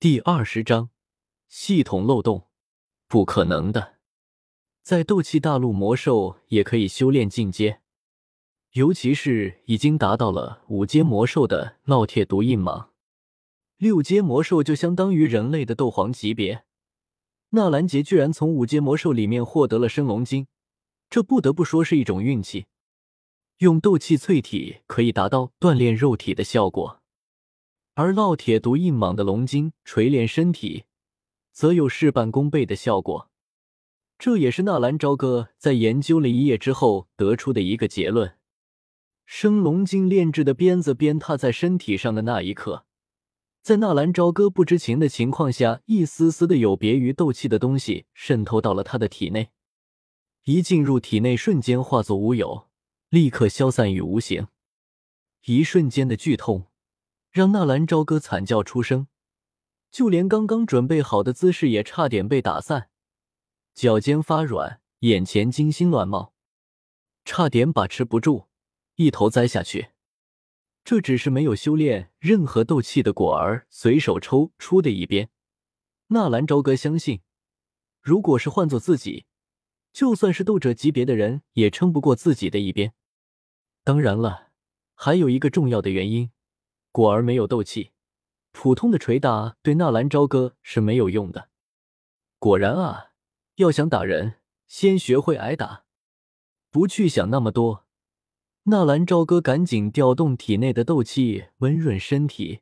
第二十章系统漏洞，不可能的。在斗气大陆，魔兽也可以修炼进阶，尤其是已经达到了五阶魔兽的烙铁毒印蟒。六阶魔兽就相当于人类的斗皇级别。纳兰杰居然从五阶魔兽里面获得了升龙晶，这不得不说是一种运气。用斗气淬体可以达到锻炼肉体的效果。而烙铁毒印蟒的龙筋锤炼身体，则有事半功倍的效果。这也是纳兰朝歌在研究了一夜之后得出的一个结论：生龙筋炼制的鞭子鞭踏在身体上的那一刻，在纳兰朝歌不知情的情况下，一丝丝的有别于斗气的东西渗透到了他的体内，一进入体内，瞬间化作乌有，立刻消散于无形。一瞬间的剧痛。让纳兰朝歌惨叫出声，就连刚刚准备好的姿势也差点被打散，脚尖发软，眼前金星乱冒，差点把持不住，一头栽下去。这只是没有修炼任何斗气的果儿随手抽出的一鞭。纳兰朝歌相信，如果是换做自己，就算是斗者级别的人也撑不过自己的一鞭。当然了，还有一个重要的原因。果儿没有斗气，普通的捶打对纳兰朝歌是没有用的。果然啊，要想打人，先学会挨打。不去想那么多，纳兰朝歌赶紧调动体内的斗气，温润身体，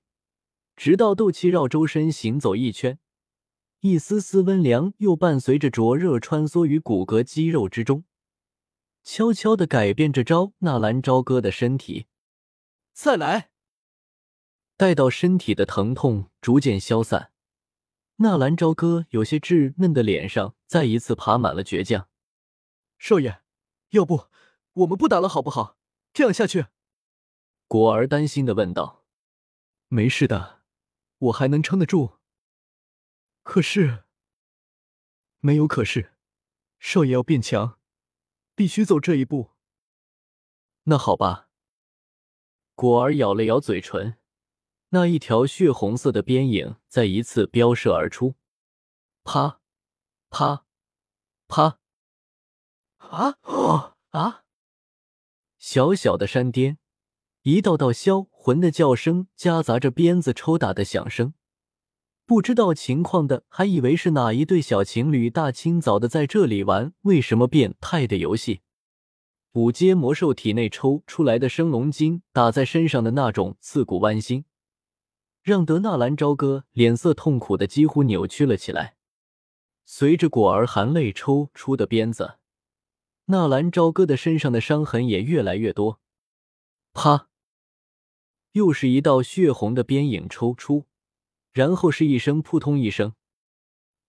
直到斗气绕周身行走一圈，一丝丝温凉又伴随着灼热穿梭于骨骼肌肉之中，悄悄的改变着招纳兰朝歌的身体。再来。待到身体的疼痛逐渐消散，纳兰朝歌有些稚嫩的脸上再一次爬满了倔强。少爷，要不我们不打了好不好？这样下去，果儿担心的问道。没事的，我还能撑得住。可是，没有可是，少爷要变强，必须走这一步。那好吧。果儿咬了咬嘴唇。那一条血红色的边影再一次飙射而出，啪，啪，啪！啊哦啊！小小的山巅，一道道销魂的叫声夹杂着鞭子抽打的响声。不知道情况的还以为是哪一对小情侣大清早的在这里玩为什么变态的游戏。五阶魔兽体内抽出来的升龙筋打在身上的那种刺骨剜心。让德纳兰朝歌脸色痛苦的几乎扭曲了起来。随着果儿含泪抽出的鞭子，纳兰朝歌的身上的伤痕也越来越多。啪！又是一道血红的边影抽出，然后是一声扑通一声，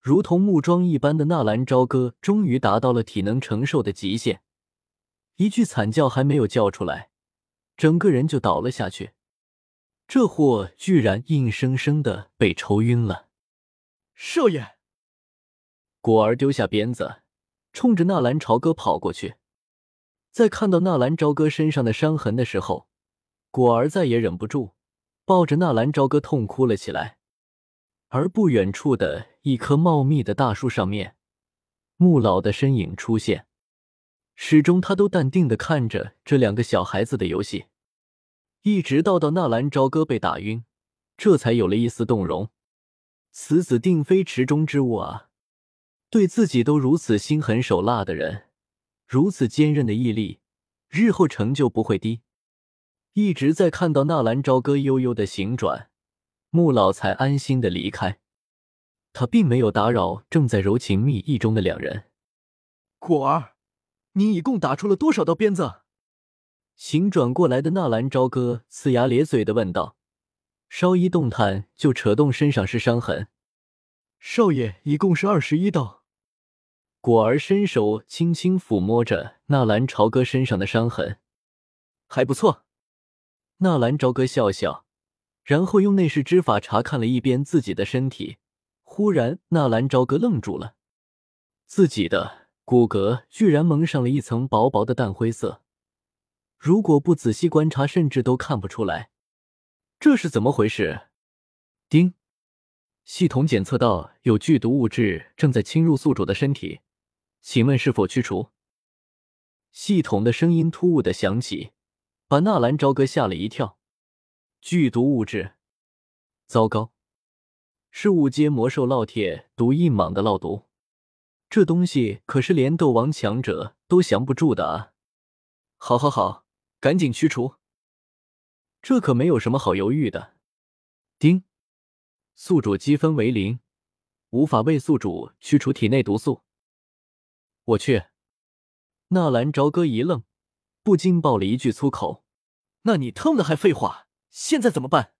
如同木桩一般的纳兰朝歌终于达到了体能承受的极限，一句惨叫还没有叫出来，整个人就倒了下去。这货居然硬生生的被抽晕了！少爷，果儿丢下鞭子，冲着纳兰朝歌跑过去。在看到纳兰朝歌身上的伤痕的时候，果儿再也忍不住，抱着纳兰朝歌痛哭了起来。而不远处的一棵茂密的大树上面，穆老的身影出现。始终他都淡定的看着这两个小孩子的游戏。一直到到纳兰朝歌被打晕，这才有了一丝动容。此子定非池中之物啊！对自己都如此心狠手辣的人，如此坚韧的毅力，日后成就不会低。一直在看到纳兰朝歌悠悠的行转，穆老才安心的离开。他并没有打扰正在柔情蜜意中的两人。果儿，你一共打出了多少道鞭子？行转过来的纳兰朝歌呲牙咧嘴的问道：“稍一动弹，就扯动身上是伤痕。”少爷一共是二十一道。果儿伸手轻轻抚摸着纳兰朝歌身上的伤痕，还不错。纳兰朝歌笑笑，然后用内视之法查看了一遍自己的身体。忽然，纳兰朝歌愣住了，自己的骨骼居然蒙上了一层薄薄的淡灰色。如果不仔细观察，甚至都看不出来，这是怎么回事？丁，系统检测到有剧毒物质正在侵入宿主的身体，请问是否驱除？系统的声音突兀的响起，把纳兰朝歌吓了一跳。剧毒物质，糟糕，是五阶魔兽烙铁毒印蟒的烙毒。这东西可是连斗王强者都降不住的啊！好，好，好，赶紧驱除。这可没有什么好犹豫的。丁，宿主积分为零，无法为宿主驱除体内毒素。我去！纳兰朝歌一愣，不禁爆了一句粗口：“那你他妈的还废话？现在怎么办？”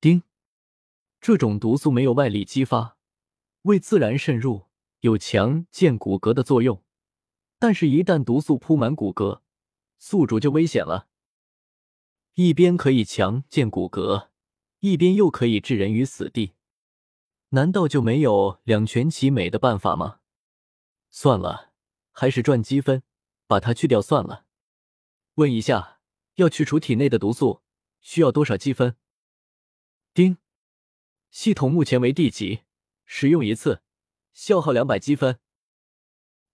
丁，这种毒素没有外力激发，未自然渗入。有强健骨骼的作用，但是，一旦毒素铺满骨骼，宿主就危险了。一边可以强健骨骼，一边又可以置人于死地，难道就没有两全其美的办法吗？算了，还是赚积分，把它去掉算了。问一下，要去除体内的毒素，需要多少积分？丁，系统目前为地级，使用一次。消耗两百积分，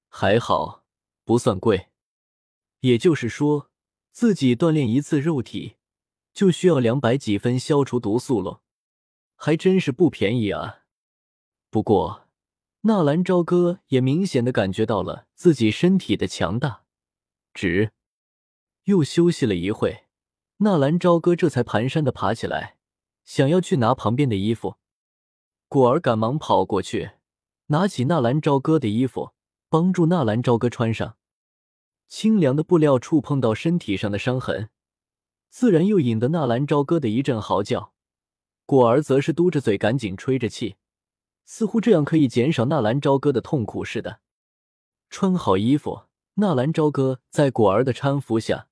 还好不算贵。也就是说，自己锻炼一次肉体就需要两百几分消除毒素了，还真是不便宜啊。不过，纳兰朝歌也明显的感觉到了自己身体的强大值。又休息了一会，纳兰朝歌这才蹒跚的爬起来，想要去拿旁边的衣服。果儿赶忙跑过去。拿起纳兰朝歌的衣服，帮助纳兰朝歌穿上。清凉的布料触碰到身体上的伤痕，自然又引得纳兰朝歌的一阵嚎叫。果儿则是嘟着嘴，赶紧吹着气，似乎这样可以减少纳兰朝歌的痛苦似的。穿好衣服，纳兰朝歌在果儿的搀扶下，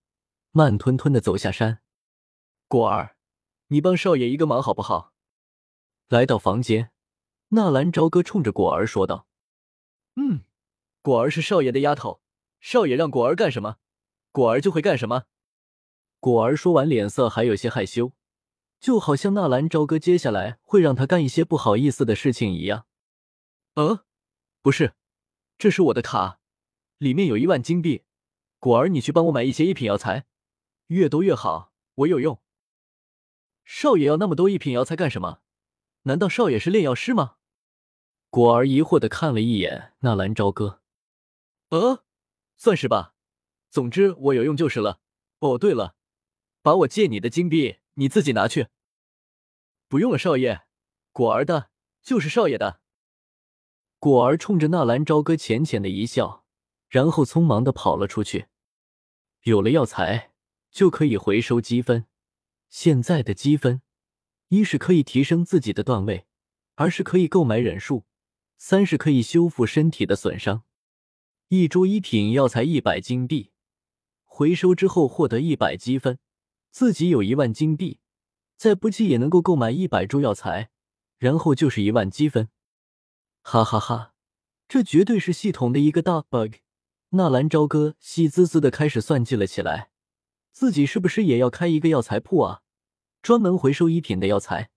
慢吞吞的走下山。果儿，你帮少爷一个忙好不好？来到房间。纳兰朝歌冲着果儿说道：“嗯，果儿是少爷的丫头，少爷让果儿干什么，果儿就会干什么。”果儿说完，脸色还有些害羞，就好像纳兰朝歌接下来会让他干一些不好意思的事情一样。“呃，不是，这是我的卡，里面有一万金币，果儿你去帮我买一些一品药材，越多越好，我有用。”少爷要那么多一品药材干什么？难道少爷是炼药师吗？果儿疑惑的看了一眼纳兰朝歌，呃，算是吧。总之我有用就是了。哦，对了，把我借你的金币你自己拿去。不用了，少爷，果儿的就是少爷的。果儿冲着纳兰朝歌浅浅的一笑，然后匆忙的跑了出去。有了药材，就可以回收积分。现在的积分，一是可以提升自己的段位，二是可以购买忍术。三是可以修复身体的损伤，一株一品药材一百金币，回收之后获得一百积分，自己有一万金币，再不济也能够购买一百株药材，然后就是一万积分。哈哈哈，这绝对是系统的一个大 bug。纳兰朝歌喜滋滋的开始算计了起来，自己是不是也要开一个药材铺啊，专门回收一品的药材？